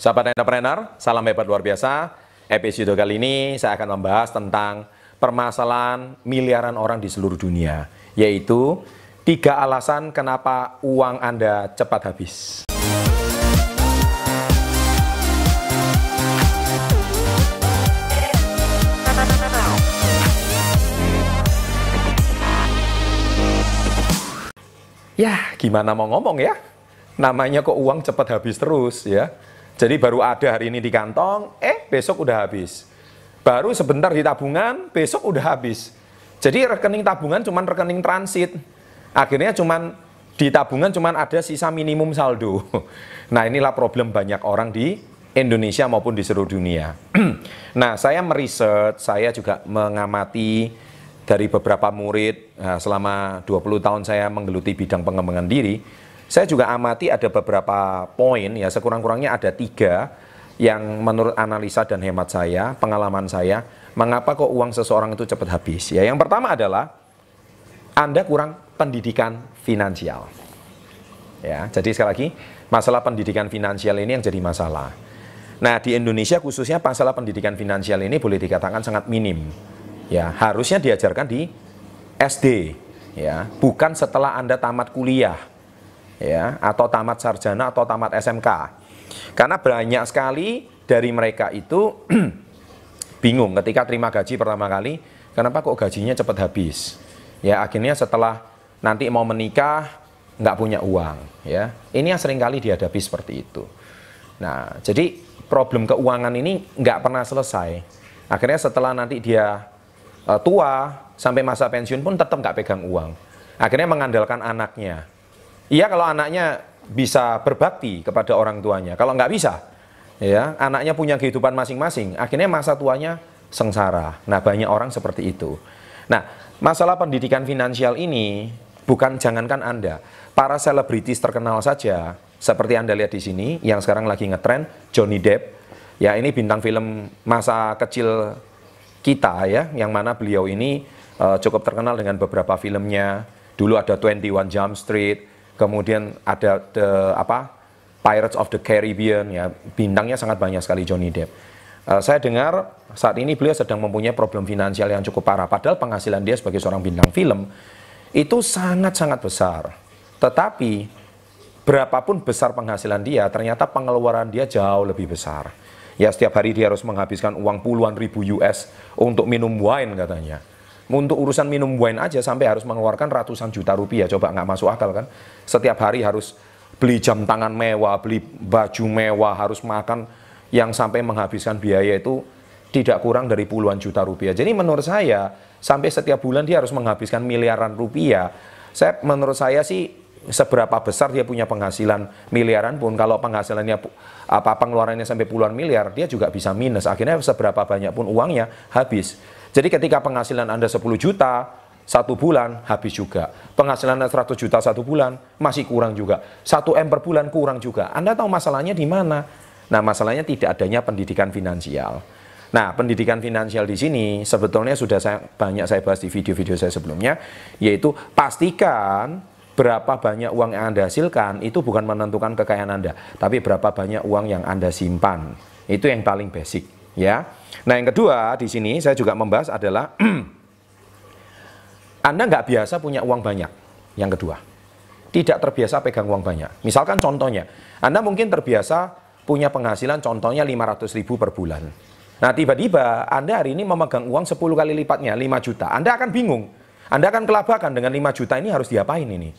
Sahabat entrepreneur, salam hebat luar biasa. Episode kali ini saya akan membahas tentang permasalahan miliaran orang di seluruh dunia, yaitu tiga alasan kenapa uang Anda cepat habis. Ya, gimana mau ngomong ya? Namanya kok uang cepat habis terus ya. Jadi baru ada hari ini di kantong, eh besok udah habis. Baru sebentar di tabungan, besok udah habis. Jadi rekening tabungan cuman rekening transit. Akhirnya cuman di tabungan cuman ada sisa minimum saldo. Nah, inilah problem banyak orang di Indonesia maupun di seluruh dunia. nah, saya meriset, saya juga mengamati dari beberapa murid nah, selama 20 tahun saya menggeluti bidang pengembangan diri, saya juga amati ada beberapa poin ya sekurang-kurangnya ada tiga yang menurut analisa dan hemat saya, pengalaman saya, mengapa kok uang seseorang itu cepat habis. Ya, yang pertama adalah Anda kurang pendidikan finansial. Ya, jadi sekali lagi masalah pendidikan finansial ini yang jadi masalah. Nah, di Indonesia khususnya masalah pendidikan finansial ini boleh dikatakan sangat minim ya harusnya diajarkan di SD ya bukan setelah anda tamat kuliah ya atau tamat sarjana atau tamat SMK karena banyak sekali dari mereka itu bingung ketika terima gaji pertama kali kenapa kok gajinya cepat habis? Ya akhirnya setelah nanti mau menikah nggak punya uang ya. Ini yang sering kali dihadapi seperti itu. Nah jadi problem keuangan ini nggak pernah selesai. Akhirnya setelah nanti dia uh, tua sampai masa pensiun pun tetap nggak pegang uang. Akhirnya mengandalkan anaknya. Iya kalau anaknya bisa berbakti kepada orang tuanya. Kalau nggak bisa, ya anaknya punya kehidupan masing-masing. Akhirnya masa tuanya sengsara. Nah banyak orang seperti itu. Nah masalah pendidikan finansial ini bukan jangankan anda, para selebritis terkenal saja seperti anda lihat di sini yang sekarang lagi ngetren Johnny Depp. Ya ini bintang film masa kecil kita ya, yang mana beliau ini uh, cukup terkenal dengan beberapa filmnya. Dulu ada 21 Jump Street, kemudian ada the, apa Pirates of the Caribbean ya, bintangnya sangat banyak sekali Johnny Depp. Uh, saya dengar saat ini beliau sedang mempunyai problem finansial yang cukup parah, padahal penghasilan dia sebagai seorang bintang film itu sangat-sangat besar. Tetapi berapapun besar penghasilan dia, ternyata pengeluaran dia jauh lebih besar. Ya setiap hari dia harus menghabiskan uang puluhan ribu US untuk minum wine katanya. Untuk urusan minum wine aja sampai harus mengeluarkan ratusan juta rupiah. Coba nggak masuk akal kan? Setiap hari harus beli jam tangan mewah, beli baju mewah, harus makan yang sampai menghabiskan biaya itu tidak kurang dari puluhan juta rupiah. Jadi menurut saya sampai setiap bulan dia harus menghabiskan miliaran rupiah. Saya menurut saya sih seberapa besar dia punya penghasilan miliaran pun kalau penghasilannya apa pengeluarannya sampai puluhan miliar dia juga bisa minus akhirnya seberapa banyak pun uangnya habis jadi ketika penghasilan Anda 10 juta satu bulan habis juga. Penghasilan Anda 100 juta satu bulan masih kurang juga. Satu M per bulan kurang juga. Anda tahu masalahnya di mana? Nah masalahnya tidak adanya pendidikan finansial. Nah, pendidikan finansial di sini sebetulnya sudah saya banyak saya bahas di video-video saya sebelumnya, yaitu pastikan berapa banyak uang yang Anda hasilkan itu bukan menentukan kekayaan Anda, tapi berapa banyak uang yang Anda simpan. Itu yang paling basic, ya. Nah, yang kedua di sini saya juga membahas adalah Anda nggak biasa punya uang banyak. Yang kedua, tidak terbiasa pegang uang banyak. Misalkan contohnya, Anda mungkin terbiasa punya penghasilan contohnya 500 ribu per bulan. Nah, tiba-tiba Anda hari ini memegang uang 10 kali lipatnya, 5 juta. Anda akan bingung. Anda akan kelabakan dengan 5 juta ini harus diapain ini?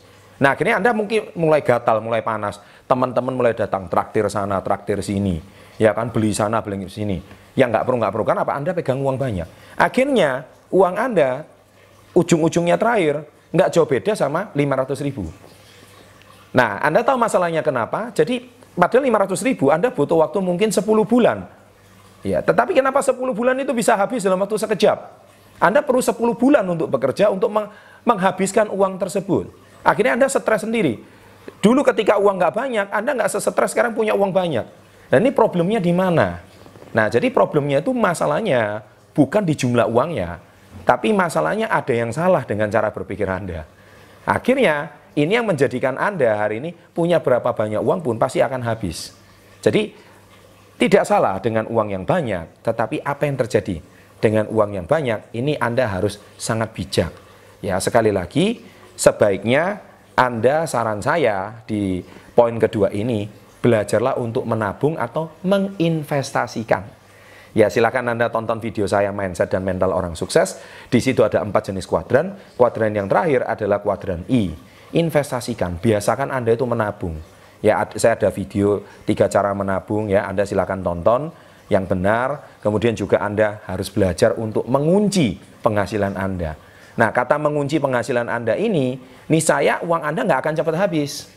Nah akhirnya Anda mungkin mulai gatal, mulai panas. Teman-teman mulai datang, traktir sana, traktir sini. Ya kan, beli sana, beli sini. Yang nggak perlu, nggak perlu. Kan apa? Anda pegang uang banyak. Akhirnya uang Anda, ujung-ujungnya terakhir, nggak jauh beda sama 500 ribu. Nah, Anda tahu masalahnya kenapa? Jadi, padahal 500 ribu, Anda butuh waktu mungkin 10 bulan. Ya, tetapi kenapa 10 bulan itu bisa habis dalam waktu sekejap? Anda perlu 10 bulan untuk bekerja, untuk menghabiskan uang tersebut. Akhirnya Anda stres sendiri. Dulu ketika uang nggak banyak, Anda nggak stres sekarang punya uang banyak. Dan ini problemnya di mana? Nah, jadi problemnya itu masalahnya bukan di jumlah uangnya, tapi masalahnya ada yang salah dengan cara berpikir Anda. Akhirnya, ini yang menjadikan Anda hari ini punya berapa banyak uang pun pasti akan habis. Jadi, Tidak salah dengan uang yang banyak, tetapi apa yang terjadi dengan uang yang banyak? Ini Anda harus sangat bijak. Ya, sekali lagi, sebaiknya Anda saran saya di poin kedua ini, belajarlah untuk menabung atau menginvestasikan. Ya silakan Anda tonton video saya mindset dan mental orang sukses. Di situ ada empat jenis kuadran. Kuadran yang terakhir adalah kuadran I. Investasikan, biasakan Anda itu menabung. Ya, saya ada video tiga cara menabung ya, Anda silakan tonton yang benar. Kemudian juga Anda harus belajar untuk mengunci penghasilan Anda. Nah, kata mengunci penghasilan Anda ini, nih saya uang Anda nggak akan cepat habis.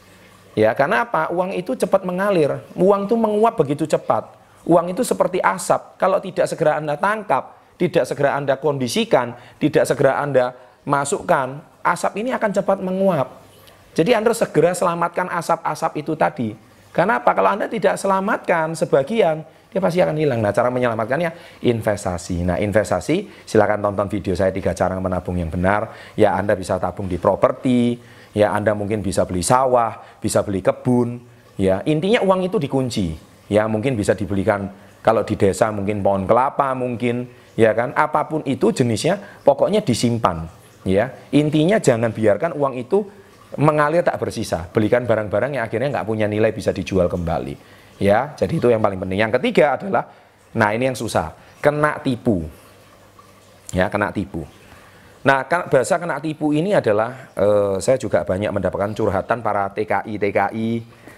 Ya, karena apa? Uang itu cepat mengalir. Uang itu menguap begitu cepat. Uang itu seperti asap. Kalau tidak segera Anda tangkap, tidak segera Anda kondisikan, tidak segera Anda masukkan, asap ini akan cepat menguap. Jadi Anda segera selamatkan asap-asap itu tadi. Karena apa? Kalau Anda tidak selamatkan sebagian, dia pasti akan hilang. Nah, cara menyelamatkannya investasi. Nah, investasi, silakan tonton video saya tiga cara menabung yang benar. Ya, Anda bisa tabung di properti, ya Anda mungkin bisa beli sawah, bisa beli kebun. Ya, intinya uang itu dikunci. Ya, mungkin bisa dibelikan kalau di desa mungkin pohon kelapa mungkin, ya kan? Apa pun itu jenisnya, pokoknya disimpan. Ya, intinya jangan biarkan uang itu mengalir tak bersisa. Belikan barang-barang yang akhirnya nggak punya nilai bisa dijual kembali. Ya, jadi itu yang paling penting. Yang ketiga adalah, nah ini yang susah, kena tipu. Ya, kena tipu. Nah, kan, bahasa kena tipu ini adalah, eh, saya juga banyak mendapatkan curhatan para TKI, TKI,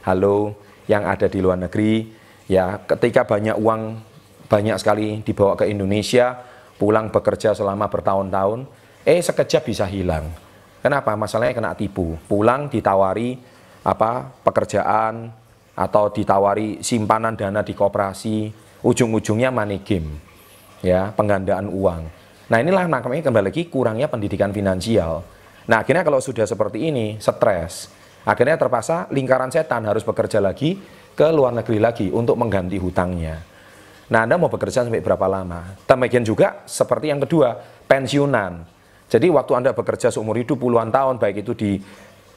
halo, yang ada di luar negeri. Ya, ketika banyak uang, banyak sekali dibawa ke Indonesia, pulang bekerja selama bertahun-tahun, eh sekejap bisa hilang Kenapa? Masalahnya kena tipu. Pulang ditawari apa pekerjaan atau ditawari simpanan dana di koperasi, ujung-ujungnya money game. Ya, penggandaan uang. Nah, inilah namanya kembali lagi kurangnya pendidikan finansial. Nah, akhirnya kalau sudah seperti ini, stres. Akhirnya terpaksa lingkaran setan harus bekerja lagi ke luar negeri lagi untuk mengganti hutangnya. Nah, Anda mau bekerja sampai berapa lama? Demikian juga seperti yang kedua, pensiunan. Jadi waktu Anda bekerja seumur hidup puluhan tahun, baik itu di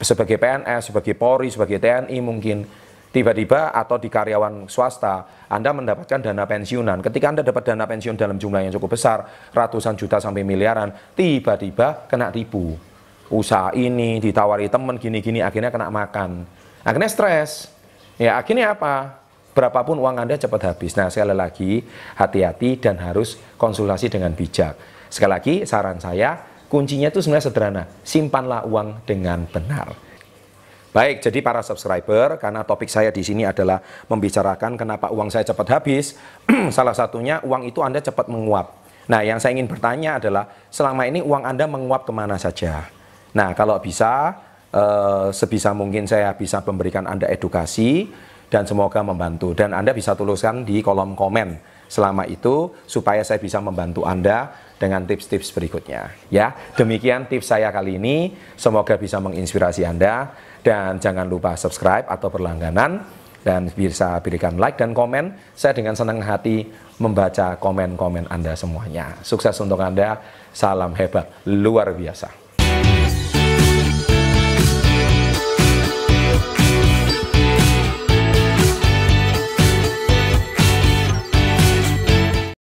sebagai PNS, sebagai Polri, sebagai TNI mungkin, tiba-tiba atau di karyawan swasta, Anda mendapatkan dana pensiunan. Ketika Anda dapat dana pensiun dalam jumlah yang cukup besar, ratusan juta sampai miliaran, tiba-tiba kena tipu. Usaha ini ditawari teman gini-gini, akhirnya kena makan. Akhirnya stres. Ya, akhirnya apa? Berapapun uang Anda cepat habis. Nah, sekali lagi, hati-hati dan harus konsultasi dengan bijak. Sekali lagi, saran saya, Kuncinya itu sebenarnya sederhana, simpanlah uang dengan benar. Baik, jadi para subscriber, karena topik saya di sini adalah membicarakan kenapa uang saya cepat habis, salah satunya uang itu Anda cepat menguap. Nah, yang saya ingin bertanya adalah, selama ini uang Anda menguap ke mana saja? Nah, kalau bisa, eh, sebisa mungkin saya bisa memberikan Anda edukasi, dan semoga membantu. Dan Anda bisa tuliskan di kolom komen selama itu, supaya saya bisa membantu Anda dengan tips-tips berikutnya. Ya, demikian tips saya kali ini. Semoga bisa menginspirasi Anda dan jangan lupa subscribe atau berlangganan dan bisa berikan like dan komen. Saya dengan senang hati membaca komen-komen Anda semuanya. Sukses untuk Anda. Salam hebat luar biasa.